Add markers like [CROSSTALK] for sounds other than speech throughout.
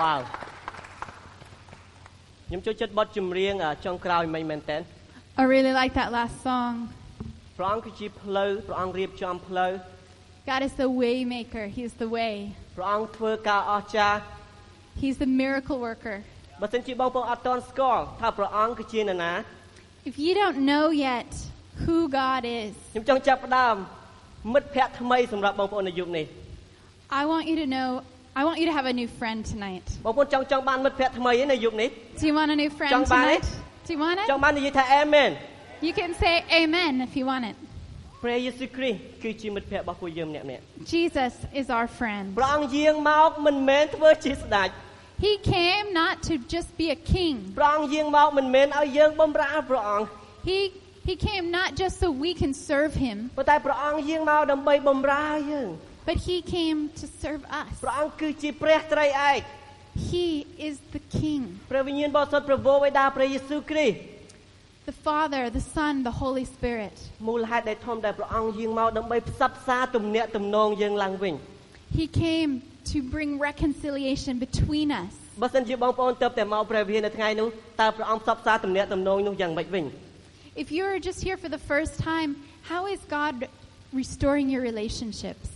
វ៉ាវខ្ញុំចូលចិត្តបទចម្រៀងអឺចុងក្រោយមិញមែនតើ I really like that last song. ព្រះអង្គគឺជាផ្លូវព្រះអង្គរៀបចំផ្លូវ God is the way maker. He's the way. ព្រះអង្គធ្វើការអស្ចារ្យ He's the miracle worker. បើសិនជាបងប្អូនអត់ទាន់ស្គាល់ថាព្រះអង្គគឺជានរណា If you don't know yet who God is, ខ្ញុំចង់ចាប់ផ្ដើមមិត្តភ័ក្តិថ្មីសម្រាប់បងប្អូននៅយុគនេះ I want you to know, I want you to have a new friend tonight. បងប្អូនចង់ចង់បានមិត្តភ័ក្តិថ្មីឯនៅយុគនេះ Do you want a new friend Chong ba tonight? ấy? Do you want ចង់ it? បាននិយាយថាអេមែន You can say amen if you want it. ព្រះយេស៊ូវគ្រីស្ទគឺជាមិត្តភ័ក្តិរបស់ពួកយើងម្នាក់ៗ Jesus is our friend. ព្រះអង្គយាងមកមិនមែនធ្វើជាស្ដេច He came not to just be a king. ព្រះអង្គយាងមកមិនមែនឲ្យយើងបម្រើព្រះអង្គ He he came not just so we can serve him, ប៉ុន្តែព្រះអង្គយាងមកដើម្បីបម្រើយើង but he came to serve us. ព្រះអង្គគឺជាព្រះត្រីឯក He is the king. ព្រះវិញ្ញាណបរិសុទ្ធប្រពោបិតាព្រះយេស៊ូវគ្រីស្ទ The Father, the Son, the Holy Spirit. មូលហេតុដែលធំដែលព្រះអង្គយាងមកដើម្បីផ្សព្វផ្សាទំនាក់ទំនងយើងឡើងវិញ He came to bring reconciliation between us. បើសិនជាបងប្អូនទៅតែមកព្រះវិហារនៅថ្ងៃនោះតើព្រះអង្គផ្សព្វផ្សាទំនាក់ទំនងនោះយ៉ាងម៉េចវិញ If you're just here for the first time, how is God restoring your relationships?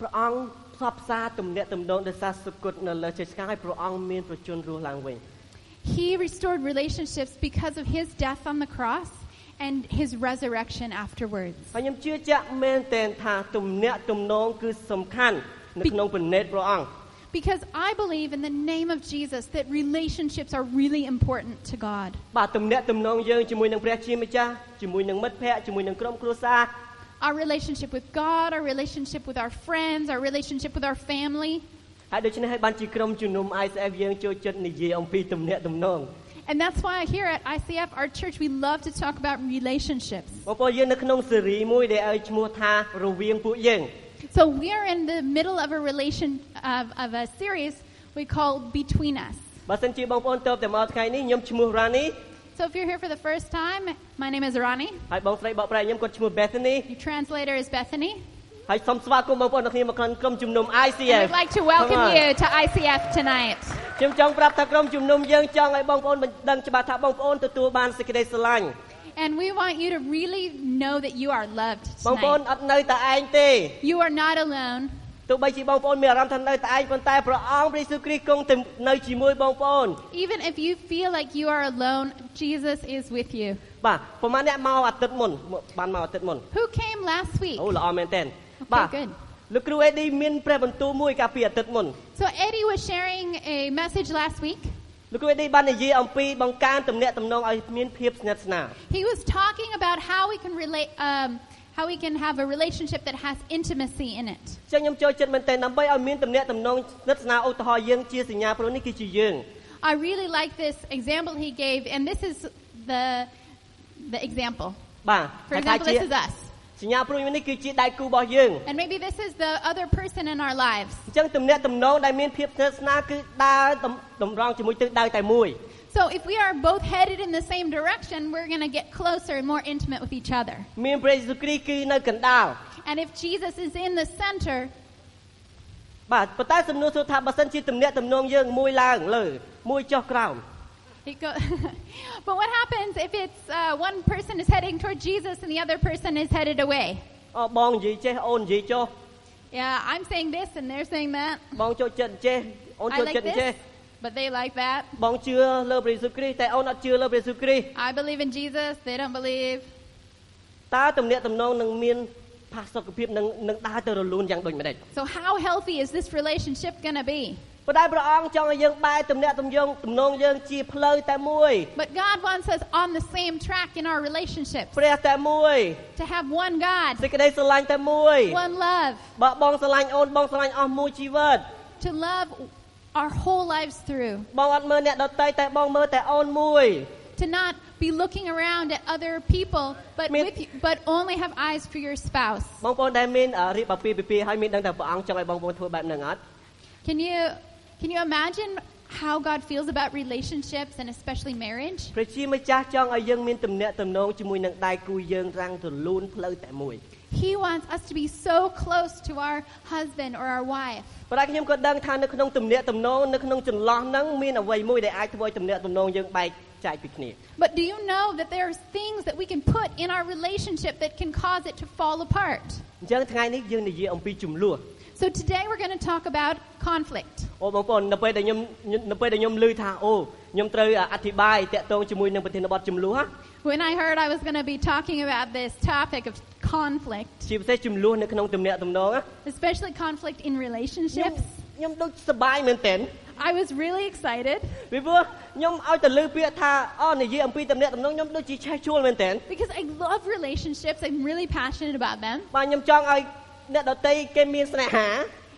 ព្រះអង្គផ្សព្វផ្សាទំនាក់ទំនងដោយសារសុគតនៅលើជើងឆ្កាយព្រះអង្គមានប្រជញ្ញរស់ឡើងវិញ He restored relationships because of his death on the cross and his resurrection afterwards. ហើយខ្ញុំជឿជាក់មែនទែនថាទំនាក់ទំនងគឺសំខាន់នៅក្នុងព្រះនេតព្រះអង្គ Because I believe in the name of Jesus that relationships are really important to God. បាទទំនាក់ទំនងយើងជាមួយនឹងព្រះជាម្ចាស់ជាមួយនឹងមិត្តភ័ក្តិជាមួយនឹងក្រុមគ្រួសារ Our relationship with God, our relationship with our friends, our relationship with our family. ហើយដូច្នេះហើយបានជាក្រុមជំនុំ ICF យើងចូលចិត្តនិយាយអំពីទំនាក់ទំនង And that's why here at ICF, our church, we love to talk about relationships. បងប្អូនយើងនៅក្នុងស៊េរីមួយដែលឲ្យឈ្មោះថារវាងពួកយើង So we are in the middle of a relation of, of a series we call Between Us. បើសិនជាបងប្អូនទៅតែមកថ្ងៃនេះខ្ញុំឈ្មោះ Rani So if you're here for the first time, my name is Ronnie. ហើយបងស្រីបកប្រែខ្ញុំគាត់ឈ្មោះ Bethany Your translator is Bethany. ហើយសូមស្វាគមន៍បងប្អូនទាំងគ្នាមកក្នុងក្រុមជំនុំ And ICF we'd like to welcome Come on. you to ICF tonight. ខ្ញុំចង់ប្រាប់ថាក្រុមជំនុំយើងចង់ឲ្យបងប្អូនដឹងច្បាស់ថាបងប្អូនទទួលបានសេចក្តីស្រឡាញ់ And we want you to really know that you are loved បងប្អូន tonight. អត់នៅតែឯងទេ You are not alone. ទោះបីជាបងប្អូនមានអារម្មណ៍ថានៅតែឯងប៉ុន្តែព្រះអង្គព្រះយេស៊ូវគ្រីស្ទគង់តែនៅជាមួយបងប្អូន Even if you feel like you are alone, Jesus is with you. បាទប្រហែលអ្នកមកអាទិត្យមុនបានមកអាទិត្យមុន Who came last week? អូល្អមែនតើ Okay, បាទ good. លោកគ្រូអេឌីមានព្រះបន្ទូលមួយកាលពីអាទិត្យមុន So Eddie was sharing a message last week. លោកគ្រូអេឌីបាននិយាយអំពីបង្កើនទំនាក់ទំនងឲ្យមានភាពស្និទ្ធស្នាល He was talking about how we can relate, um, how we can have a relationship that has intimacy in it. ចឹងខ្ញុំចូលចិត្តមែនតើដើម្បីឲ្យមានទំនាក់ទំនងស្និទ្ធស្នាលឧទាហរណ៍យើងជាសញ្ញាព្រោះនេះគឺជាយើង I really like this example he gave, and this is the the example. បាទ For ហើយថា example, ជា this is us, សញ្ញាព្រោះនេះគឺជាដៃគូរបស់យើង and maybe this is the other person in our lives. អញ្ចឹងទំនាក់ទំនងដែលមានភាពស្និទ្ធស្នាលគឺដើរតំតម្រង់ជាមួយទិសដៅតែមួយ So if we are both headed in the same direction, we're going to get closer and more intimate with each other. មានព្រះយេស៊ូវគ្រីស្ទគឺនៅកណ្ដាល And if Jesus is in the center, បាទប៉ុន្តែសំណួរសួរថាបើសិនជាទំនាក់ទំនងយើងមួយឡើងលើមួយចុះក្រោម it go [LAUGHS] but what happens if it's uh, one person is heading toward Jesus and the other person is headed away? អបងនិយាយចេះអូននិយាយចុះ Yeah, I'm saying this and they're saying that. បងចូលចិត្តចេះអូន I ចូល like ចិត្តចេះ this, but they like that. បងជឿលើព្រះយេស៊ូវគ្រីស្ទតែអូនអត់ជឿលើព្រះយេស៊ូវគ្រីស្ទ I believe in Jesus, they don't believe. តើទំនាក់ទំនងនឹងមានផាសុកភាពនឹងនឹងដើរទៅរលូនយ៉ាងដូចម្ដេច So how healthy is this relationship going to be? ប៉ុន្តែព្រះអង្គចង់ឲ្យយើងបែរទំនាក់ទំនងទំនងយើងជាផ្លូវតែមួយ But God wants us on the same track in our relationships ព្រះតែមួយ to have one God, សេចក្តីស្រឡាញ់តែមួយ one love, បើបងស្រឡាញ់អូនបងស្រឡាញ់អស់មួយជីវិត to love our whole lives through, បងអត់មើលអ្នកដទៃតែបងមើលតែអូនមួយ to not be looking around at other people, but Min- with you, but only have eyes for your spouse. បងប្អូនដែលមានអឺរៀបអាពាហ៍ពិពាហ៍ហើយមានដឹងថាព្រះអង្គចង់ឲ្យបងប្អូនធ្វើបែបហ្នឹងអត់ Can you can you imagine how God feels about relationships and especially marriage. ព្រះជាម្ចាស់ចង់ឲ្យយើងមានទំនាក់ទំនងជាមួយនឹងដៃគូយើងរាំងទលូនផ្លូវតែមួយ He wants us to be so close to our husband or our wife. ប៉ុន្តែខ្ញុំក៏ដឹងថានៅក្នុងទំនាក់ទំនងនៅក្នុងចន្លោះហ្នឹងមានអ្វីមួយដែលអាចធ្វើឲ្យទំនាក់ទំនងយើងបែកចែកពីគ្នា But do you know that there are things that we can put in our relationship that can cause it to fall apart? អញ្ចឹងថ្ងៃនេះយើងនិយាយអំពីចំនួន So today we're going to talk about conflict. អូបងប្អូននៅពេលដែលខ្ញុំនៅពេលដែលខ្ញុំឮថាអូខ្ញុំត្រូវអធិប្បាយតាក់ទងជាមួយនឹងប្រធានបទចំនួន When I heard I was going to be talking about this topic of conflict, ជាពិសេសចំនួននៅក្នុងទំនាក់ទំនង especially conflict in ខ្ញុំ relationships, ខ្ញុំដូចសប្បាយមែនទែន I was really excited ពីព្រោះខ្ញុំឲ្យទៅលើពាក្យថាអូនិយាយអំពីទំនាក់ទំនងខ្ញុំដូចជាឆេះជួលមែនទែន because I love relationships. I'm really passionate about them. បាទខ្ញុំចង់ឲ្យ អ្នកដតីគេមានស្នេហា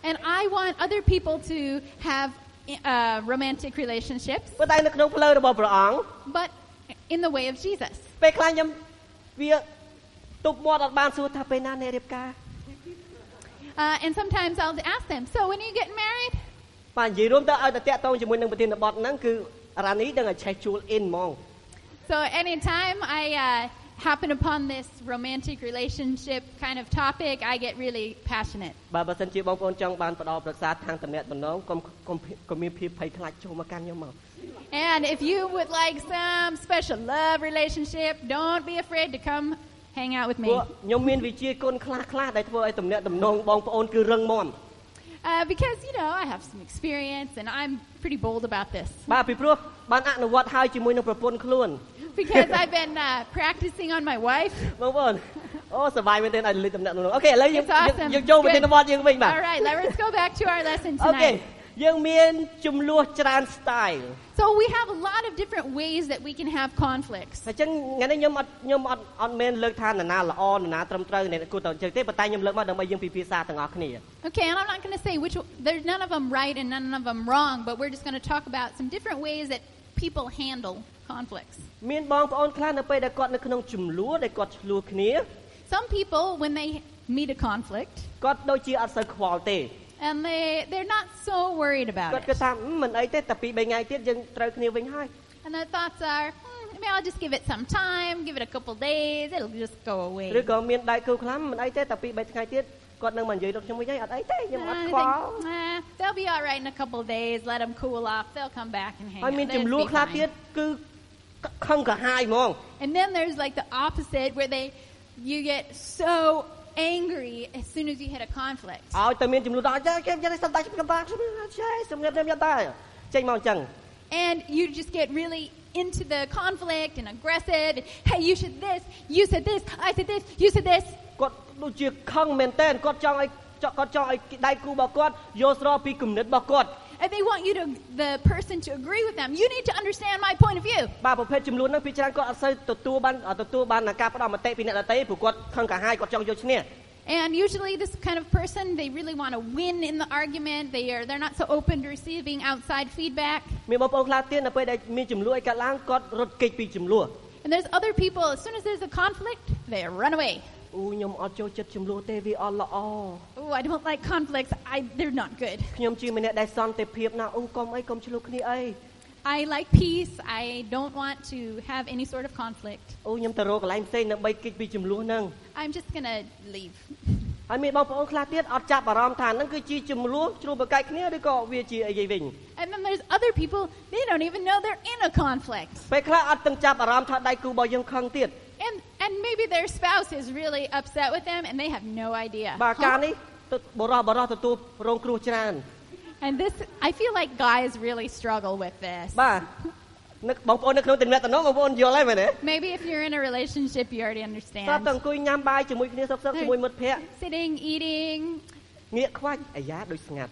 And I want other people to have uh, romantic relationships, ប៉ុន្តែនៅក្នុងផ្លូវរបស់ព្រះអង្គ but in the way of Jesus. ពេលខ្លះខ្ញុំវាទប់មាត់អត់បានសួរថាពេលណាអ្នករៀបការ Uh, and sometimes I'll ask them, So when are you getting married? បាទនិយាយរួមទៅឲ្យតែតាក់ទងជាមួយនឹងប្រធានបទហ្នឹងគឺរ៉ានីដឹងឲ្យឆេះជួលអ៊ិនហ្មង So anytime I uh, happen upon this romantic relationship kind of topic, I get really passionate. បាទបើសិនជាបងប្អូនចង់បានផ្ដល់ប្រសាទខាងតំណែងតំណងកុំកុំកុំមានភាពភ័យខ្លាចចូលមកកាន់ខ្ញុំមក And if you would like some special love relationship, don't be afraid to come hang out with ព្រោះ me. ខ្ញុំមានវិជាគុណខ្លះខ្លះដែលធ្វើឲ្យតំណែងតំណងបងប្អូនគឺរឹងមាំ Uh, because, you know, I have some experience and I'm pretty bold about this. បាទពីព្រោះបានអនុវត្តហើយជាមួយនឹងប្រពន្ធខ្លួន Because I've been uh, practicing on my wife. [LAUGHS] បងប្អូនអូសប្បាយមែនទែនឲ្យលើកតំណែងតំណងអូខេឥឡូវយើង It's awesome. យើងចូលប្រធានបទយើងវិញបាទ All right, let's go back to our lesson [LAUGHS] អូខេ tonight. យើងមានចំនួនច្រើន style So we have a lot of different ways that we can have conflicts. អញ្ចឹងថ្ងៃនេះខ្ញុំអត់ខ្ញុំអត់អត់មែនលើកថានរណាល្អនរណាត្រឹមត្រូវអ្នកគួរតែអញ្ចឹងទេប៉ុន្តែខ្ញុំលើកមកដើម្បីយើងពិភាក្សាទាំងអស់គ្នា Okay, and I'm not going to say which there's none of them right and none of them wrong, but we're just going to talk about some different ways that people handle conflicts. មានបងប្អូនខ្លះនៅពេលដែលគាត់នៅក្នុងចំនួនដែលគាត់ឆ្លោះគ្នា Some people when they meet a conflict គាត់ដូចជាអត់សូវខ្វល់ទេ and they they're not so worried about គាត់គិត it. ថា"ហឹមមិនអីទេតែពីរបីថ្ងៃទៀតយើងត្រូវគ្នាវិញហើយ And their thoughts are, hmm, maybe I'll just give it some time, give it a couple days, it'll just go away. ឬក៏មានដៃគូខ្លះមិនអីទេតែពីរបីថ្ងៃទៀត គាត់នឹងមកនិយាយរកខ្ញុំវិញហើយអត់អីទេខ្ញុំអ And ត់ I ខ្វល់ think, "Nah, they'll be all right in a couple days. Let them cool off. They'll come back and hang ហើយ out. មាន They'll ចំ just នួន be ខ្លះ fine." ទៀតគឺខឹងកាហាយហ្មង And then there's like the opposite where they you get so angry as soon as you hit a conflict. ឲ្យតែមានចំនួនដល់ចេះគេនិយាយសំដាច់ខ្ញុំបាក់ចេះសម្រាប់ខ្ញុំតែចេញមកអញ្ចឹង And you just get really into the conflict and aggressive. And, hey, you should this. You said this. I said this. You said this. គាត់ដូចជាខឹងមែនតើគាត់ចង់ឲ្យគាត់ចង់ឲ្យដៃគូរបស់គាត់យល់ស្របពីគំនិតរបស់គាត់ And they want you to the person to agree with them. You need to understand my point of view. បាទប្រភេទចំនួនហ្នឹងពីច្រើនគាត់អត់សូវទទួលបានទទួលបានការផ្ដល់មតិពីអ្នកដទៃព្រោះគាត់ខឹងកាហាយគាត់ចង់យកឈ្នះ And usually, this kind of person, they really want to win in the argument. They are they're not so open to receiving outside feedback. មានបងប្អូនខ្លះទៀតនៅពេលដែលមានចំនួនឲ្យកាត់ឡើងគាត់រត់គេចពីចំនួន And there's other people. As soon as there's a conflict, they run away. អូខ្ញុំអត់ចូលចិត្តចំនួនទេវាអត់ល្អ Oh, I don't like conflicts. I they're not good. ខ្ញុំជាម្នាក់ដែលសន្តិភាពណាអូកុំអីកុំឆ្លោះគ្នាអី I like peace. I don't want to have any sort of conflict. អូខ្ញុំទៅរកកន្លែងផ្សេងដើម្បីគេចពីចំនួនហ្នឹង I'm just gonna leave. ហើយមានបងប្អូនខ្លះទៀតអត់ចាប់អារម្មណ៍ថាហ្នឹងគឺជាចំនួនជ្រុះប្រកែកគ្នាឬក៏វាជាអីវិញ And then there's other people. They don't even know they're in a conflict. ពេលខ្លះអត់ទាំងចាប់អារម្មណ៍ថាដៃគូរបស់យើងខឹងទៀត And and maybe their spouse is really upset with them, and they have no idea. បាទ Huh? ការនេះទៅបរោះបរោះទទួលរងគ្រោះច្រើន And this, I feel like guys really struggle with this. បាទនឹកបងប្អូននៅក្នុងទំនាក់ទំនងបងប្អូនយល់ហើយមែនទេ Maybe if you're in a relationship, you already ស្រាប់តែ understand. អង្គុយញ៉ាំបាយជាមួយគ្នាសុខសុខជាមួយមិត្តភ័ក្តិ Sitting, eating. ងាកខ្វាច់អាយ៉ាដូចស្ងាត់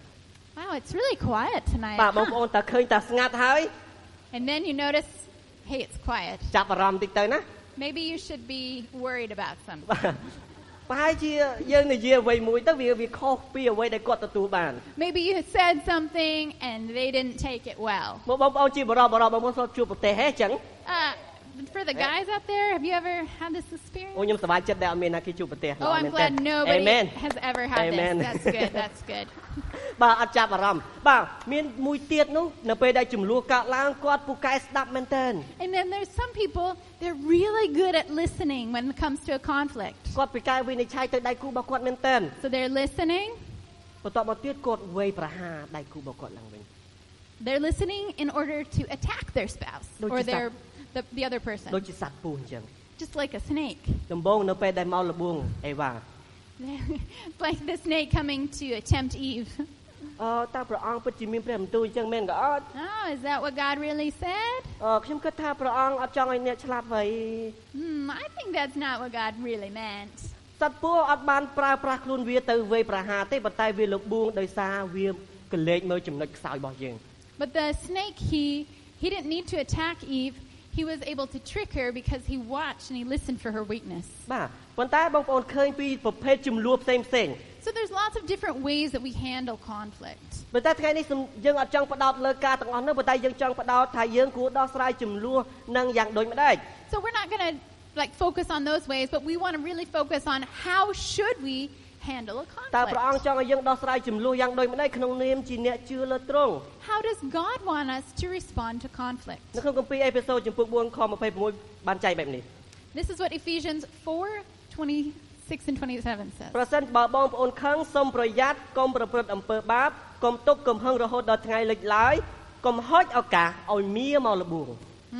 Wow, it's really quiet tonight. បាទបង huh? ប្អូនតែឃើញតែស្ងាត់ហើយ And then you notice, hey, it's quiet. ចាប់អារម្មណ៍តិចទៅណា Maybe you should be worried about something. បា[LAUGHS] ទប្រហែលជាយើងនិយាយអ្វីមួយទៅវាវាខុសពីអ្វីដែលគាត់ទទួលបាន Maybe you said something and they didn't take it well. មកបងប្អូនជាបរោះបរោះបងប្អូនស្រុកជួបប្រទេសហេអញ្ចឹង Uh, for the Yeah. guys out there, have you ever had this អូ experience? ខ្ញុំសប្បាយចិត្តដែលអត់មានណាគេជួបប្រទេស Oh, I'm glad nobody Amen has ever had Amen. this. That's good. That's good. [LAUGHS] បាទអត់ចាប់អារម្មណ៍បាទមានមួយទៀតនោះនៅពេលដែលចំនួនកើតឡើងគាត់ពូកែស្ដាប់មែនតើ And then there's some people, they're really good at listening when it comes to a conflict. គាត់ពូកែវិនិច្ឆ័យទៅដៃគូរបស់គាត់មែនតើ So they're listening. បន្ទាប់មកទៀតគាត់វាយប្រហារដៃគូរបស់គាត់ឡើងវិញ They're listening in order to attack their spouse Don't or you their the, the other ដូច person, ជាសត្វពស់អញ្ចឹង just like a snake. ដំបូងនៅពេលដែលមកលបួងអេវ៉ា [LAUGHS] like the snake coming to tempt Eve. [LAUGHS] អឺតើព្រះអង្គពិតជាមានព្រះបន្ទូលអញ្ចឹងមែនក៏អត់ Oh, is that what God really said? អឺខ្ញុំគិតថាព្រះអង្គអត់ចង់ឲ្យអ្នកឆ្លាប់ហើយ Hmm, I think that's not what God really meant. សត្វពស់អត់បានប្រើប្រាស់ខ្លួនវាទៅវាយប្រហារទេប៉ុន្តែវាលបួងដោយសារវាកលេចមើលចំណុចខ្សោយរបស់យើង But the snake, he he didn't need to attack Eve. He was able to trick her because he watched and he listened for her weakness. បាទប៉ុន្តែបងប្អូនឃើញពីប្រភេទចំនួនផ្សេងផ្សេងៗ So there's lots of different ways that we handle conflict. ប៉ុន្តែថ្ងៃនេះសូមយើងអត់ចង់ផ្ដោតលើការទាំងអស់នោះប៉ុន្តែយើងចង់ផ្ដោតថាយើងគួរដោះស្រាយចំនួននឹងយ៉ាងដូចម្ដេច So we're not going to like focus on those ways, but we want to really focus on how should we handle a តើព្រះអង្គ conflict. ចង់ឲ្យយើងដោះស្រាយចំនួនយ៉ាងដូចម្ដេចក្នុងនាមជាអ្នកជឿលើទ្រង់ How does God want us to respond to conflict? នៅក្នុងគម្ពីរអេផេសូតចំពុក4ខ26បានចែងបែបនេះ This is what Ephesians 4 26 and 27 says. ប្រសិនបើបងប្អូនខឹងសូមប្រយ័ត្នកុំប្រព្រឹត្តអំពើបាបកុំទុកកំហឹងរហូតដល់ថ្ងៃលិចឡើយកុំហុចឱកាសឲ្យមៀមកលបួង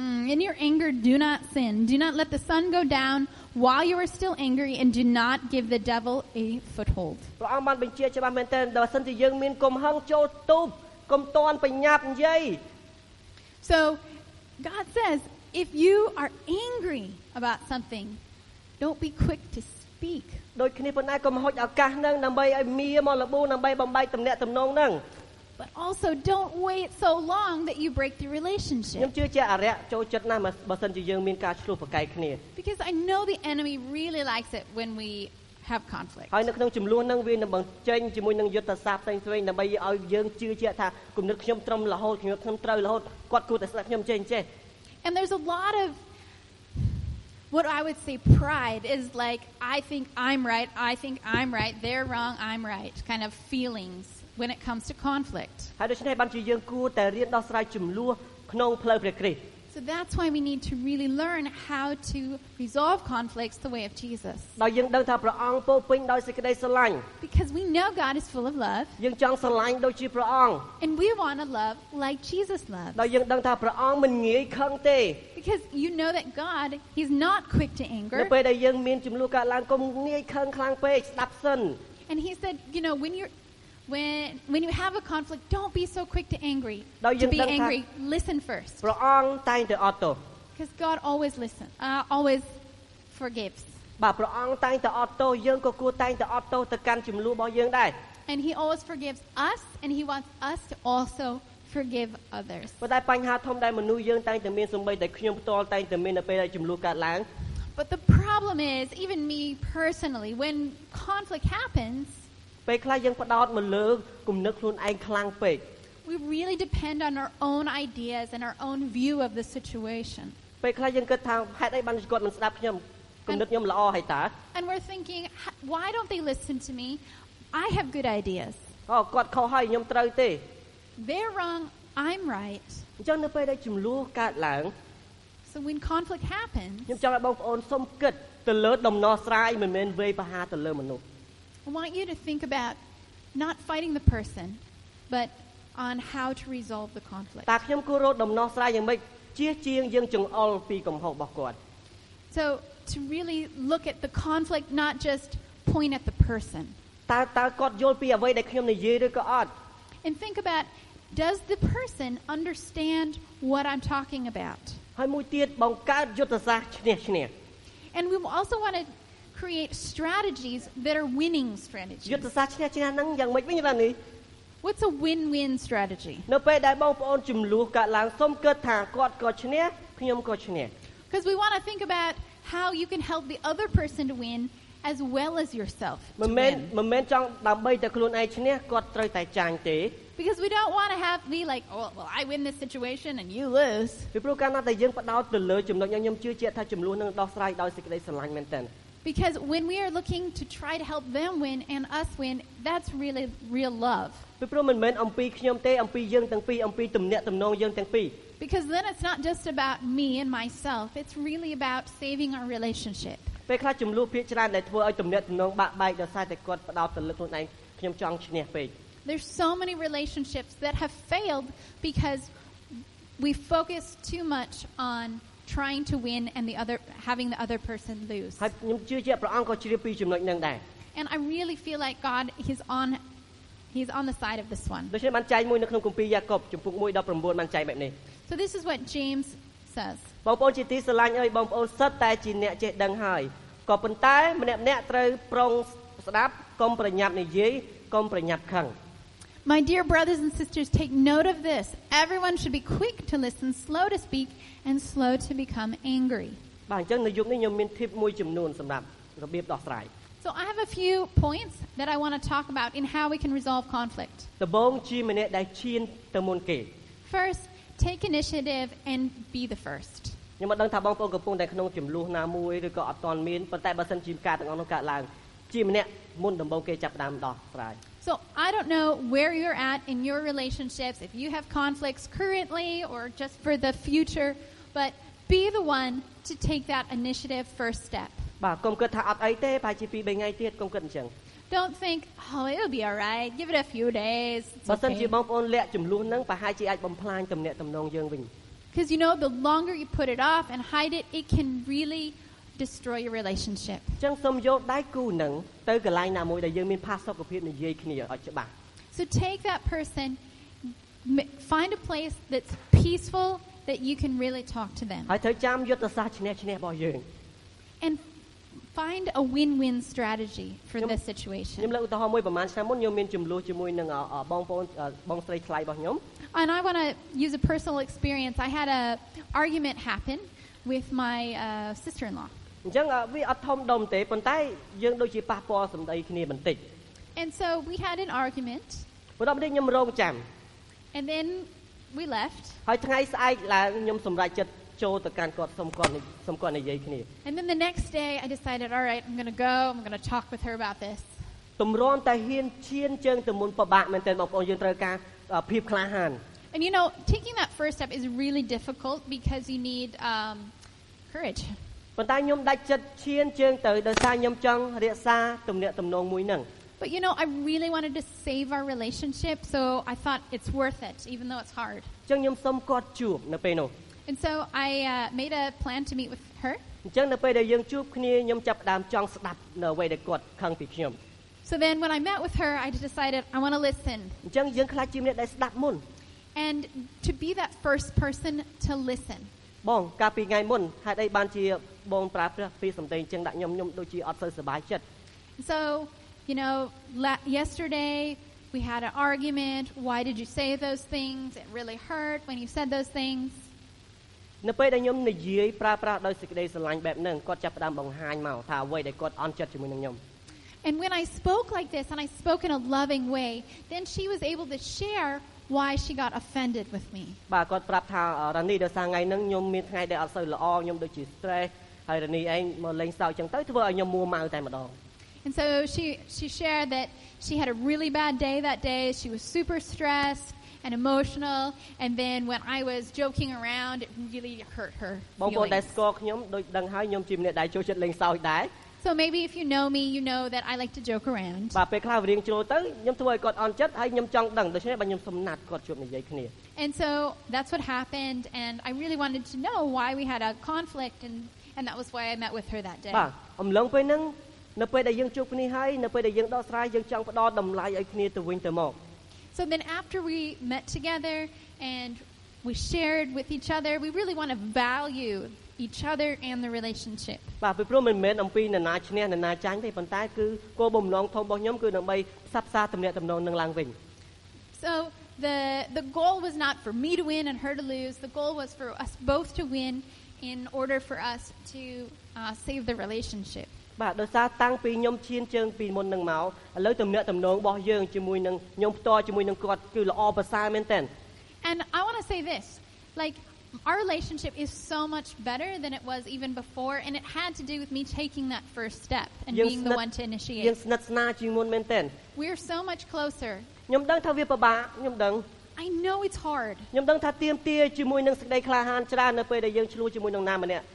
Mm, in your anger, do not sin. Do not let the sun go down while you are still angry, and do not give the devil a foothold. ព្រះអង្គបានបញ្ជាច្បាស់មែនទែនបើសិនជាយើងមានកំហឹងចូលទូបកុំតន់បញ្ញាប់និយាយ So, God says, if you are angry about something, don't be quick to speak. ដូចគ្នាប៉ុន្តែកុំហុចឱកាសហ្នឹងដើម្បីឲ្យមៀមកលបួងដើម្បីបំបែកទំនាក់ទំនងហ្នឹង But also, don't wait so long that you break the ខ្ញុំ relationship. ជឿជាក់អរិយចូលចិត្តណាស់បើសិនជាយើងមានការឆ្លោះប្រកែកគ្នា Because I know the enemy really likes it when we have conflict. ហើយនៅក្នុងចំនួនហ្នឹងវានឹងបញ្ចេញជាមួយនឹងយុទ្ធសាស្ត្រផ្សេងផ្សេងៗដើម្បីឲ្យយើងជឿជាក់ថាគំនិតខ្ញុំត្រឹមរហូតខ្ញុំខ្ញុំត្រូវរហូតគាត់គួរតែស្ដាប់ខ្ញុំចេះអញ្ចេះ And there's a lot of what I would say pride is like, I think I'm right, I think I'm right, they're wrong, I'm right, kind of feelings when it comes to conflict. ហើយដូច្នេះបានជាយើងគួរតែរៀនដោះស្រាយចំនួនក្នុងផ្លូវព្រះគ្រីស្ទ So that's why we need to really learn how to resolve conflicts the way of Jesus. ដោយយើងដឹងថាព្រះអង្គពោរពេញដោយសេចក្តីស្រឡាញ់ Because we know God is full of love, យើងចង់ស្រឡាញ់ដូចជាព្រះអង្គ and we want to love like Jesus loves. ដោយយើងដឹងថាព្រះអង្គមិនងាយខឹងទេ Because you know that God, He's not quick to នៅ anger. ពេលដែលយើងមានចំនួនកើតឡើងកុំងាយខឹងខ្លាំងពេកស្ដាប់សិន And He said, you know, when you're when when you have a conflict, don't be so quick to angry. Đâu To dừng be đăng thang. angry, listen first. ព្រះអង្គតែងតែអត់ទោស Because God always listen, uh, always forgives. បាទព្រះអង្គតែងតែអត់ទោសយើងក៏គួរតែងតែអត់ទោសទៅកាន់ចំនួនរបស់យើងដែរ And He always forgives us, and He wants us to also forgive others. ប៉ុន្តែបញ្ហាធំដែលមនុស្សយើងតែងតែមានសម្បីតែខ្ញុំផ្ទាល់តែងតែមាននៅពេលដែលចំនួនកើតឡើង But the problem is, even me personally, when conflict happens, ពេលខ្លះយើងផ្ដោតមកលើគំនិតខ្លួនឯងខ្លាំងពេក we really depend on our own ideas and our own view of the situation. ពេលខ្លះយើងគិតថាហេតុអីបានគាត់មិនស្ដាប់ខ្ញុំគំនិតខ្ញុំល្អហើយតើ And we're thinking, "H- why don't they listen to me? I have good ideas. អូគាត់ខុសហើយខ្ញុំត្រូវទេ They're wrong, I'm right. អញ្ចឹងនៅពេលដែលចំនួនកើតឡើង So when conflict happens, ខ្ញុំចង់ឲ្យបងប្អូនសុំគិតទៅលើដំណោះស្រាយមិនមែនវេយប្រហារទៅលើមនុស្ស I want you to think about not fighting the person, but on how to resolve the conflict. តើខ្ញុំគួររកដំណោះស្រាយយ៉ាងម៉េចជៀសជាងយើងចង្អុលពីកំហុសរបស់គាត់ So to really look at the conflict, not just point at the person. តើតើគាត់យល់ពីអ្វីដែលខ្ញុំនិយាយឬក៏អត់ And think about does the person understand what I'm talking about? ហើយមួយទៀតបង្កើតយុទ្ធសាស្ត្រឈ្នះឈ្នះ And we also want to create strategies that are winning យុទ្ធ strategies. សាស្ត្រឈ្នះឈ្នះហ្នឹងយ៉ាងម៉េចវិញរ៉ានេះ What's a win-win strategy? នៅពេលដែលបងប្អូនចំនួនកើតឡើងសុំគិតថាគាត់ក៏ឈ្នះខ្ញុំក៏ឈ្នះ Because we want to think about how you can help the other person to win as well as yourself. មិន To មែន win. មិនមែនចង់ដើម្បីតែខ្លួនឯងឈ្នះគាត់ត្រូវតែចាញ់ទេ Because we don't want to have be like, oh, well, I win this situation and you lose. ពីព្រោះកាលណាតែយើងផ្ដោតទៅលើចំណុចនេះខ្ញុំជឿជាក់ថាចំនួននឹងដោះស្រាយដោយសេចក្តីស្រឡាញ់មែនទែន Because when we are looking to try to help them win and us win, that's really real love. ពីព្រោះមិនមែនអំពីខ្ញុំទេអំពីយើងទាំងពីរអំពីទំនាក់ទំនងយើងទាំងពីរ Because then it's not just about me and myself, it's really about saving our relationship. ពេលខ្លះចំនួនភាគច្រើនដែលធ្វើឲ្យទំនាក់ទំនងបាក់បែកដោយសារតែគាត់ផ្ដោតទៅលើខ្លួនឯងខ្ញុំចង់ឈ្នះពេក There's so many relationships that have failed because we focus too much on trying to win and the other having the other person lose. ហើយខ្ញុំជឿជាក់ព្រះអង្គក៏ជ្រាបពីចំណុចហ្នឹងដែរ And I really feel like God he's on he's on the side of this one. ដូច្នេះបានចែងមួយនៅក្នុងគម្ពីរយ៉ាកុបចំពុក1:19បានចែងបែបនេះ So this is what James says. បងប្អូនជាទីស្រឡាញ់អើយបងប្អូនសិតតែជាអ្នកចេះដឹងហើយក៏ប៉ុន្តែម្នាក់ម្នាក់ត្រូវប្រុងស្ដាប់កុំប្រញាប់និយាយកុំប្រញាប់ខឹង My dear brothers and sisters, take note of this. Everyone should be quick to listen, slow to speak, and slow to become angry. បាទអញ្ចឹងនៅយុគនេះខ្ញុំមាន tip មួយចំនួនសម្រាប់របៀបដោះស្រាយ So I have a few points that I want to talk about in how we can resolve conflict. ដំបូងជាម្នាក់ដែលឈានទៅមុនគេ First, take initiative and be the first. ខ្ញុំមិនដឹងថាបងប្អូនកំពុងតែក្នុងចំនួនណាមួយឬក៏អត់ទាន់មានប៉ុន្តែបើសិនជាការទាំងអស់នោះកើតឡើងជាម្នាក់មុនដំបូងគេចាប់ផ្ដើមដោះស្រាយ So I don't know where you're at in your relationships, if you have conflicts currently or just for the future, but be the one to take that initiative first step. បាទកុំគិតថាអត់អីទេប្រហែលជា2 3ថ្ងៃទៀតកុំគិតអញ្ចឹង Don't think, oh, it'll be all right. Give it a few days. It's បើសិនជា okay. បងប្អូនលាក់ចំនួនហ្នឹងប្រហែលជាអាចបំផ្លាញទំនាក់ទំនងយើងវិញ Because you know, the longer you put it off and hide it, it can really destroy your relationship. អញ្ចឹងសូមយកដៃគូហ្នឹងទៅកន្លែងណាមួយដែលយើងមានផាសុកភាពនិយាយគ្នាឲ្យច្បាស់ So take that person, m- find a place that's peaceful that you can really talk to them, ហើយត្រូវចាំយុទ្ធសាស្ត្រឈ្នះឈ្នះរបស់យើង and find a win-win strategy for Yep. this ខ្ញុំ situation. លើកឧទាហរណ៍មួយប្រហែលឆ្នាំមុនខ្ញុំមានចំនួនជាមួយនឹងអអបងប្អូនអបងស្រីថ្លៃរបស់ខ្ញុំ And I want to use a personal experience. I had a argument happen with my uh, sister-in-law, អញ្ចឹងអវាអត់ធំដុំទេប៉ុន្តែយើងដូចជាប៉ះពាល់សម្ដីគ្នាបន្តិច and so we had an argument, បន្ទាប់មកនេះខ្ញុំរងចាំ and then we left. ហើយថ្ងៃស្អែកឡើងខ្ញុំសម្រេចចិត្តចូលទៅកាន់គាត់សុំគាត់និសុំគាត់និយាយគ្នា And then the next day, I decided, all right, I'm going to go. I'm going to talk with her about this. ទម្រាំតែហ៊ានឈានជើងទៅមុនពិបាកមែនទែនបងប្អូនយើងត្រូវការអភាពក្លាហាន And you know, taking that first step is really difficult because you need um, courage. ប៉ុន្តែខ្ញុំដាច់ចិត្តឈានជើងទៅដោយសារខ្ញុំចង់រក្សាទំនាក់ទំនងមួយហ្នឹង But you know, I really wanted to save our relationship, so I thought it's worth it, even though it's hard. អញ្ចឹងខ្ញុំសុំគាត់ជួបនៅពេលនោះ And so I uh, made a plan to meet with her. អញ្ចឹងនៅពេលដែលយើងជួបគ្នាខ្ញុំចាប់ផ្ដើមចង់ស្ដាប់នៅអ្វីដែលគាត់ខឹងពីខ្ញុំ So then when I met with her, I decided I want to listen អញ្ចឹងយើងខ្លាចជាម្នាក់ដែលស្ដាប់មុន and to be that first person to listen. បងកាលពីថ្ងៃមុនហេតុអីបានជាបងប្រើប្រាស់ពីសម្ដីអញ្ចឹងដាក់ខ្ញុំខ្ញុំដូចជាអត់សូវសប្បាយចិត្ត So, you know, la- yesterday we had an argument. Why did you say those things? It really hurt when you said those things. នៅពេលដែលខ្ញុំនិយាយប្រើប្រាស់ដោយសេចក្តីស្រឡាញ់បែបហ្នឹងគាត់ចាប់ផ្ដើមបង្ហាញមកថាអ្វីដែលគាត់អន់ចិត្តជាមួយនឹងខ្ញុំ And when I spoke like this and I spoke in a loving way, then she was able to share why she got offended with me. បាទគាត់ប្រាប់ថារ៉ានីដោយសារថ្ងៃហ្នឹងខ្ញុំមានថ្ងៃដែលអត់សូវល្អខ្ញុំដូចជា stress ហើយរ៉ានីឯងមកលេងសើចអញ្ចឹងទៅធ្វើឲ្យខ្ញុំមួម៉ៅតែម្ដង And so she, she shared that she had a really bad day that day. She was super stressed and emotional. And then when I was joking around, it really hurt her. បងប្អូនដែល feelings. ស្គាល់ខ្ញុំដូចដឹងហើយខ្ញុំជាម្នាក់ដែលចូលចិត្តលេងសើចដែរ So maybe if you know me, you know that I like to joke around. បាទពេលខ្លះរៀងចូលទៅខ្ញុំធ្វើឲ្យគាត់អន់ចិត្តហើយខ្ញុំចង់ដឹងដូច្នេះបាទខ្ញុំសំណាត់គាត់ជួបនិយាយគ្នា And so that's what happened. And I really wanted to know why we had a conflict. And, and that was why I met with her that day. បាទអំឡុងពេលហ្នឹងនៅពេលដែលយើងជួបគ្នាហើយនៅពេលដែលយើងដោះស្រាយយើងចង់ផ្ដល់តម្លៃឲ្យគ្នាទៅវិញទៅមក So then after we met together and we shared with each other, we really want to value each other and the relationship. បាទពីព្រោះមិនមែនអំពីនរណាឈ្នះនរណាចាញ់ទេប៉ុន្តែគឺគោលបំណងធំរបស់ខ្ញុំគឺដើម្បីផ្សះផ្សាទំនាក់ទំនងនឹងឡើងវិញ So the the goal was not for me to win and her to lose. The goal was for us both to win in order for us to uh, save the relationship. បាទដោយសារតាំងពីខ្ញុំឈានជើងពីមុននឹងមកឥឡូវទំនាក់ទំនងរបស់យើងជាមួយនឹងខ្ញុំផ្ទាល់ជាមួយនឹងគាត់គឺល្អប្រសើរមែនទែន And I want to say this like, our relationship is so much better than it was even before, and it had to do with me taking that first step and យើង being ស្និ the ទ្ធ one to យើង initiate. ស្និទ្ធស្នាលជាងមុនមែនទែន We're so much closer. ខ្ញុំដឹងថាវាពិបាកខ្ញុំដឹង I know it's hard. ខ្ញុំដឹងថាទៀមទាជាមួយនឹងសេចក្តីក្លាហានច្រើននៅពេលដែលយើងឆ្លោះជាមួយនឹងណាម្នាក់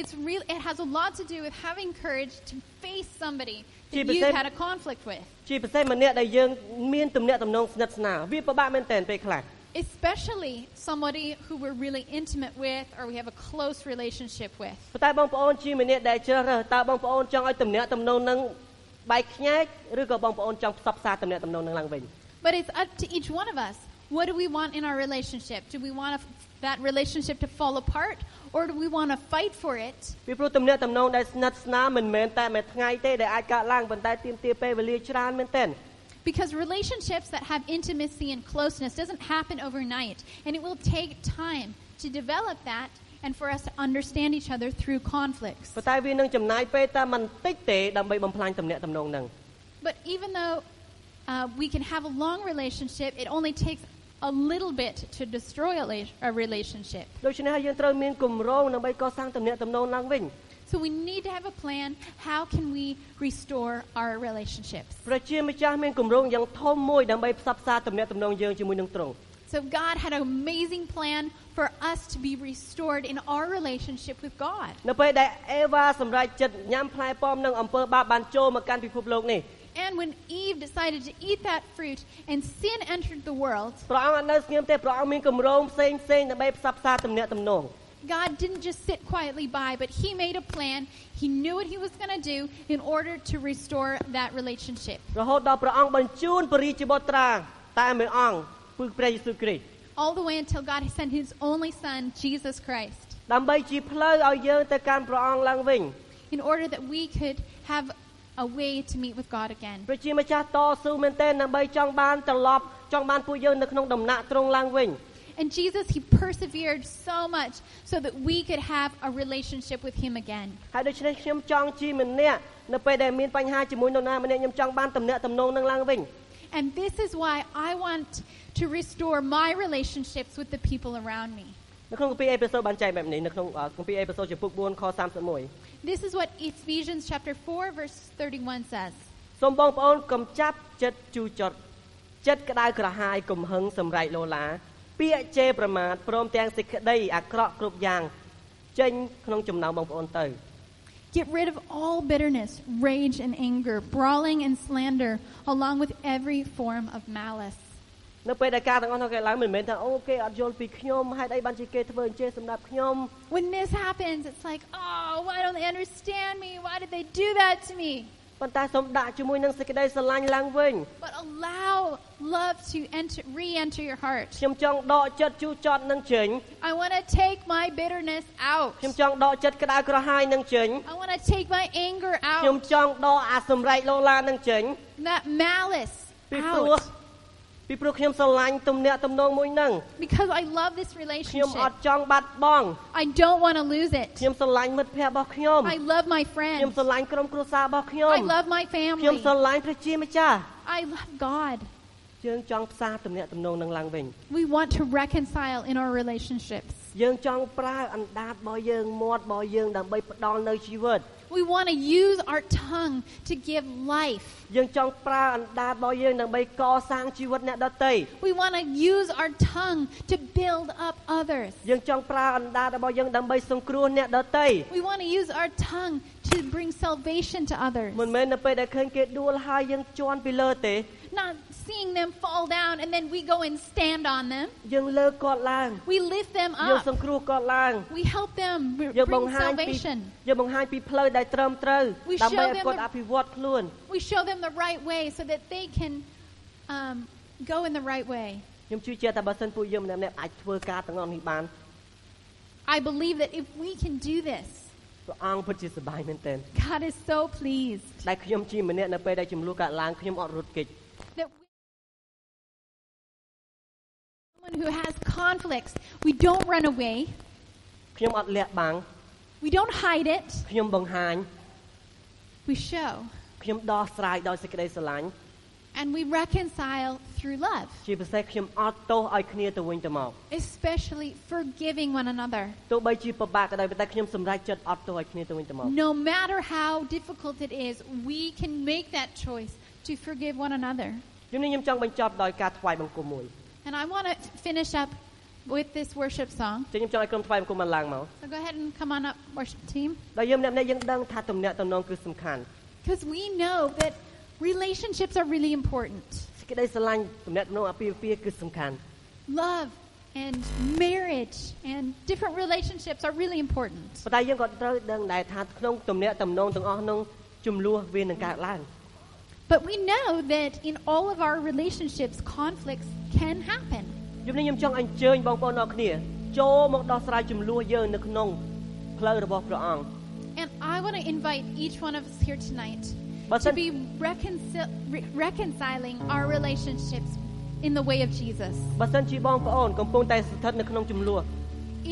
It's real. It has a lot to do with having courage to face somebody Chị that bị you've xem- had a conflict with, ជាពិសេសម្នាក់ដែលយើងមានទំនាក់ទំនងស្និទ្ធស្នាលវាពិបាកមែនទែនពេលខ្លះ especially somebody who we're really intimate with or we have a close relationship with. ប៉ុន្តែបងប្អូនជាម្នាក់ដែលជ្រើសរើសតើបងប្អូនចង់ឲ្យទំនាក់ទំនងនឹងបែកខ្ញែកឬក៏បងប្អូនចង់ផ្សព្វផ្សាយទំនាក់ទំនងនឹងឡើងវិញ But it's up to each one of us. What do we want in our relationship? Do we want that relationship to fall apart or do we want to fight for it? ពីព្រោះទំនាក់ទំនងដែលស្និទ្ធស្នាលមិនមែនតែមួយថ្ងៃទេដែលអាចកើតឡើងប៉ុន្តែទាមទារពេលវេលាច្រើនមែនទែន Because relationships that have intimacy and closeness doesn't happen overnight, and it will take time to develop that and for us to understand each other through conflicts. ប៉ុន្តែវានឹងចំណាយពេលតែមិនតិចទេដើម្បីបំផ្លាញទំនាក់ទំនងនឹង But even though uh, we can have a long relationship, it only takes a little bit to destroy a, la- a relationship. ដូច្នេះហើយយើងត្រូវមានគម្រោងដើម្បីកសាងទំនាក់ទំនងឡើងវិញ So we need to have a plan. How can we restore our relationships? ប្រជាម្ចាស់មានគម្រោងយ៉ាងធំមួយដើម្បីផ្សព្វផ្សាយទំនាក់ទំនងយើងជាមួយនឹងទ្រង់ So God had an amazing plan for us to be restored in our relationship with God. នៅពេលដែលអេវ៉ាសម្រេចចិត្តញ៉ាំផ្លែប៉ោមនឹងអំពើបាបបានចូលមកកាន់ពិភពលោកនេះ And when Eve decided to eat that fruit and sin entered the world, ព្រះអង្គអត់នៅស្ងៀមទេព្រះអង្គមានគម្រោងផ្សេងផ្សេងដើម្បីផ្សព្វផ្សាយទំនាក់ទំនង God didn't just sit quietly by, but He made a plan. He knew what He was going to do in order to restore that relationship. រហូតដល់ព្រះអង្គបញ្ជូនពរិជាបុត្រាតែមួយអង្គគឺព្រះយេស៊ូវគ្រីស្ទ All the way until God sent His only Son, Jesus Christ, ដើម្បីជាផ្លូវឲ្យយើងទៅកាន់ព្រះអង្គឡើងវិញ in order that we could have a way to meet with God again. ប្រជាម្ចាស់តស៊ូមែនទែនដើម្បីចង់បានត្រឡប់ចង់បានពួកយើងនៅក្នុងដំណាក់ទ្រង់ឡើងវិញ And Jesus, He persevered so much so that we could have a relationship with Him again. ហើយដូច្នេះខ្ញុំចង់ជាម្នាក់នៅពេលដែលមានបញ្ហាជាមួយនរណាម្នាក់ខ្ញុំចង់បានទំនាក់ទំនងនឹងឡើងវិញ And this is why I want to restore my relationships with the people around me. នៅក្នុងគម្ពីរអេពីសូតបានចែកបែបនេះនៅក្នុងអឺគម្ពីរអេពីសូតចំពុក4ខ31 This is what Ephesians chapter 4 verse 31 says. សូមបងប្អូនកុំចាប់ចិត្តជូរចត់ចិត្តក្តៅក្រហាយកំហឹងសម្រែកលោឡា ពាក្យជេរប្រមាថព្រមទាំងសេចក្តីអាក្រក់គ្រប់យ៉ាងចេញក្នុងចំណោមបងប្អូនទៅ Get rid of all bitterness, rage and anger, brawling and slander, along with every form of malice. នៅពេលដែលការទាំងអស់នោះកើតឡើងមិនមែនថាអូគេអត់យល់ពីខ្ញុំហេតុអីបានជាគេធ្វើអញ្ចេះសម្រាប់ខ្ញុំ When this happens, it's like, oh, why don't they understand me? Why did they do that to me? ប៉ុន្តែសូមដាក់ជាមួយនឹងសេចក្តីស្រឡាញ់ឡើងវិញ But allow love to enter, re-enter your heart. ខ្ញុំចង់ដកចិត្តជូរចត់នឹងចេញ I want to take my bitterness out. ខ្ញុំចង់ដកចិត្តក្តៅក្រហាយនឹងចេញ I want to take my anger ខ្ញុំ out. ចង់ដកអាសម្រែកលោឡានឹងចេញ That malice ពីព្រោះ out. ពីព្រោះខ្ញុំស្រឡាញ់ទំនាក់ទំនងមួយនឹង Because I love this ខ្ញុំអ relationship. ត់ចង់បាត់បង់ I don't want to lose it. ខ្ញុំស្រឡាញ់មិត្តភ័ក្តិរបស់ខ្ញុំ I love my ខ្ញុំ friends. ស្រឡាញ់ក្រុមគ្រួសាររបស់ខ្ញុំ I love my ខ្ញុំ family. ស្រឡាញ់ព្រះជាម្ចាស់ I love God. យើងចង់ផ្សារទំនាក់ទំនងនឹងឡើងវិញ We want to reconcile in our relationships. យើងចង់ប្រើអណ្ដាតរបស់យើងមាត់របស់យើងដើម្បីផ្ដល់នៅជីវិត We want to use our tongue to give life. យើងចង់ប្រើអណ្ដាតរបស់យើងដើម្បីកសាងជីវិតអ្នកដទៃ We want to use our tongue to build up others. យើងចង់ប្រើអណ្ដាតរបស់យើងដើម្បីសង្គ្រោះអ្នកដទៃ We want to use our tongue to bring salvation to others. មិនមែននៅពេលដែលឃើញគេដួលហើយយើងជន់ពីលើទេ Not seeing them fall down and then we go and stand on them. យើងលើកគាត់ឡើង We lift them យើង up. សង្គ្រោះគាត់ឡើង We help them br- យើងបង្ bring ហាញពី salvation. យើងបង្ហាញពីផ្លូវដែលត្រឹមត្រូវ We ដើម្បី show ឲ្យ them គាត់ the- អភិវឌ្ឍខ្លួន We show them the right way so that they can um, go in the right way. ខ្ញុំជឿជាក់ថាបើសិនពួកយើងម្នាក់ៗអាចធ្វើការទាំងអស់នេះបាន I believe that if we can do this, ព្រះអង្គពិតជាសប្បាយមែនទែន God is so pleased ដែលខ្ញុំជាម្នាក់នៅពេលដែលចំនួនកើតឡើងខ្ញុំអត់រត់គេច that we, someone who has conflicts, we don't run away, ខ្ញុំអត់លាក់បាំង we don't hide it, ខ្ញុំបង្ហាញ we show ខ្ញុំដោះស្រាយដោយសេចក្តីស្រឡាញ់ and we reconcile through love, ជាពិសេសខ្ញុំអត់ទោសឲ្យគ្នាទៅវិញទៅមក especially forgiving one another. ទោះបីជាពិបាកក៏ដោយប៉ុន្តែខ្ញុំសម្រេចចិត្តអត់ទោសឲ្យគ្នាទៅវិញទៅមក No matter how difficult it is, we can make that choice to forgive one another. ជំនាញខ្ញុំចង់បញ្ចប់ដោយការថ្វាយបង្គំមួយ And I want to finish up with this worship song. ចឹងខ្ញុំចង់ឲ្យក្រុមថ្វាយបង្គំបានឡើងមក So go ahead and come on up, worship team. ដោយយើងម្នាក់ៗយើងដឹងថាទំនាក់ទំនងគឺសំខាន់ Because we know that relationships are really important. សេចក្តីស្រឡាញ់ទំនាក់ទំនងអាពាហ៍ពិពាហ៍គឺសំខាន់ Love and marriage and different relationships are really important. ប៉ុន្តែយើងក៏ត្រូវដឹងដែរថាក្នុងទំនាក់ទំនងទាំងអស់នោះចំនួនវានឹងកើតឡើង But we know that in all of our relationships, conflicts can happen. ជំនាញខ្ញុំចង់អញ្ជើញបងប្អូនអរគ្នាចូលមកដោះស្រាយចំនួនយើងនៅក្នុងផ្លូវរបស់ព្រះអង្គ And I want to invite each one of us here tonight But to then- be reconcil- re- reconciling our relationships in the way of Jesus. បើសិនជាបងប្អូនកំពុងតែស្ថិតនៅក្នុងចំនួន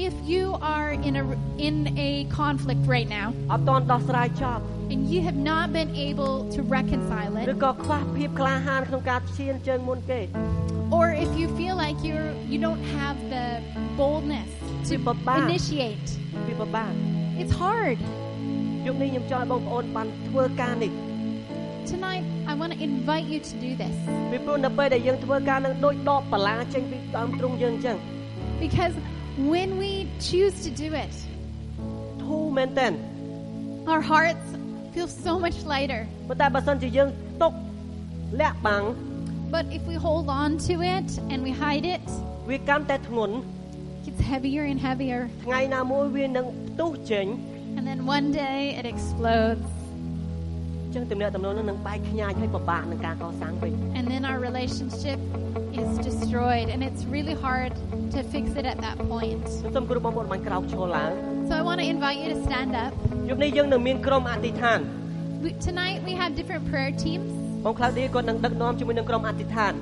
If you are in a in a conflict right now អត់ទាន់ដោះស្រាយចប់ and you have not been able to reconcile ឬ it, ក៏ខ្វះភាពក្លាហានក្នុងការឈានជើងមុនគេ or if you feel like you're you don't have the boldness to People back. initiate, វាពិបាក it's hard. យប់នេះខ្ញុំចង់ឲ្យបងប្អូនបានធ្វើការនេះ Tonight, I want to invite you to do this ពីព្រោះនៅពេលដែលយើងធ្វើការនឹងដូចដបបលាចេញពីដើមទ្រូងយើងអញ្ចឹង because when we choose to do it, ធូរមែនតើ our hearts feel so much lighter. ប៉ុន្តែបើសិនជាយើងຕົកលាក់បាំង But if we hold on to it and we hide it, វាកាន់តែធ្ងន់ it gets heavier and heavier. ថ្ងៃណាមួយវានឹងផ្ទុះចេញ And then one day it explodes. អញ្ចឹងទំនាក់ទំនងនោះនឹងបែកខ្ញាយហើយពិបាកនឹងការកសាងវិញ And then our relationship is destroyed. And it's really hard to fix it at that point. សូមគ្រូបងប្អូនបានក្រោកឈរឡើង So I want to invite you to stand up. យប់នេះយើងនឹងមានក្រុមអធិដ្ឋាន We, tonight we have different prayer teams. បងក្លាឌីគាត់នឹងដឹកនាំជាមួយនឹងក្រុមអធិដ្ឋាន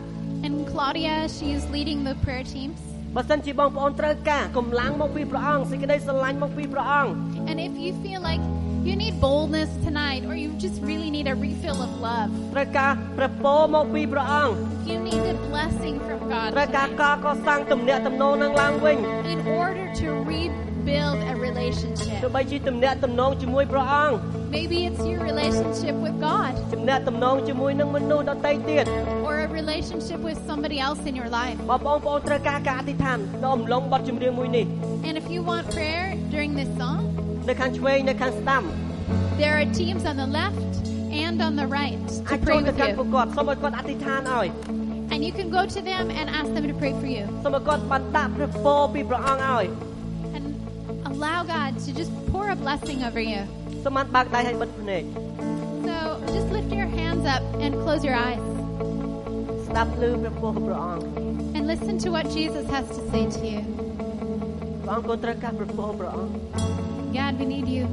And Claudia, she is leading the prayer teams. បើសិនជាបងប្អូនត្រូវការកម្លាំងមកពីព្រះអង្គសេចក្តីស្រឡាញ់មកពីព្រះអង្គ And if you feel like you need boldness tonight or you just really need a refill of love, ត្រូវការព្រះពរមកពីព្រះអង្គ if you need a blessing from God ត្រូវការ tonight, ការកសាងទំនាក់ទំនងនឹងឡើងវិញ in order to rebuild a ទោះ relationship, បីជាទំនាក់ទំនងជាមួយព្រះអង្គ maybe it's your relationship with God ទំនាក់ទំនងជាមួយនឹងមនុស្សដទៃទៀត or a relationship with somebody else in your life. បើបងប្អូនត្រូវការការអធិដ្ឋាននៅអំឡុងបទចម្រៀងមួយនេះ And if you want prayer during this song, នៅខាងឆ្វេងនៅខាងស្ដាំ there are teams on the left and on the right អាច to ចូល pray ទៅ with កាន់ពួក you. គាត់សូមឲ្យគាត់អធិដ្ឋានឲ្យ And you can go to them and ask them to pray for you. សូមឲ្យគាត់បានដាក់ព្រះពរពីព្រះអង្គឲ្យ And allow God to just pour a blessing over you. សូមបានបើកដៃឲ្យបិទភ្នែក So just lift your hands up and close your eyes ស្ដាប់ឮព្រះពរព្រះអង្គ and listen to what Jesus has to say to you. ព្រះអង្គក៏ត្រូវការព្រះពរព្រះអង្គ God, we need you.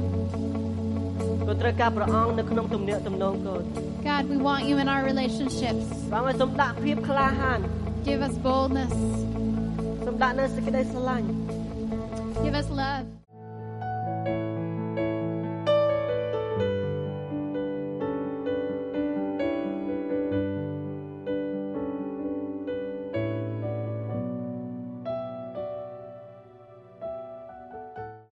ក៏ត្រូវការព្រះអង្គនៅក្នុងទំនាក់ទំនងកូន God, we want you in our relationships. ព្រះអង្គឲ្យសូមដាក់ភាពក្លាហាន Give us boldness. សូមដាក់នៅសេចក្តីស្រឡាញ់ Give us love.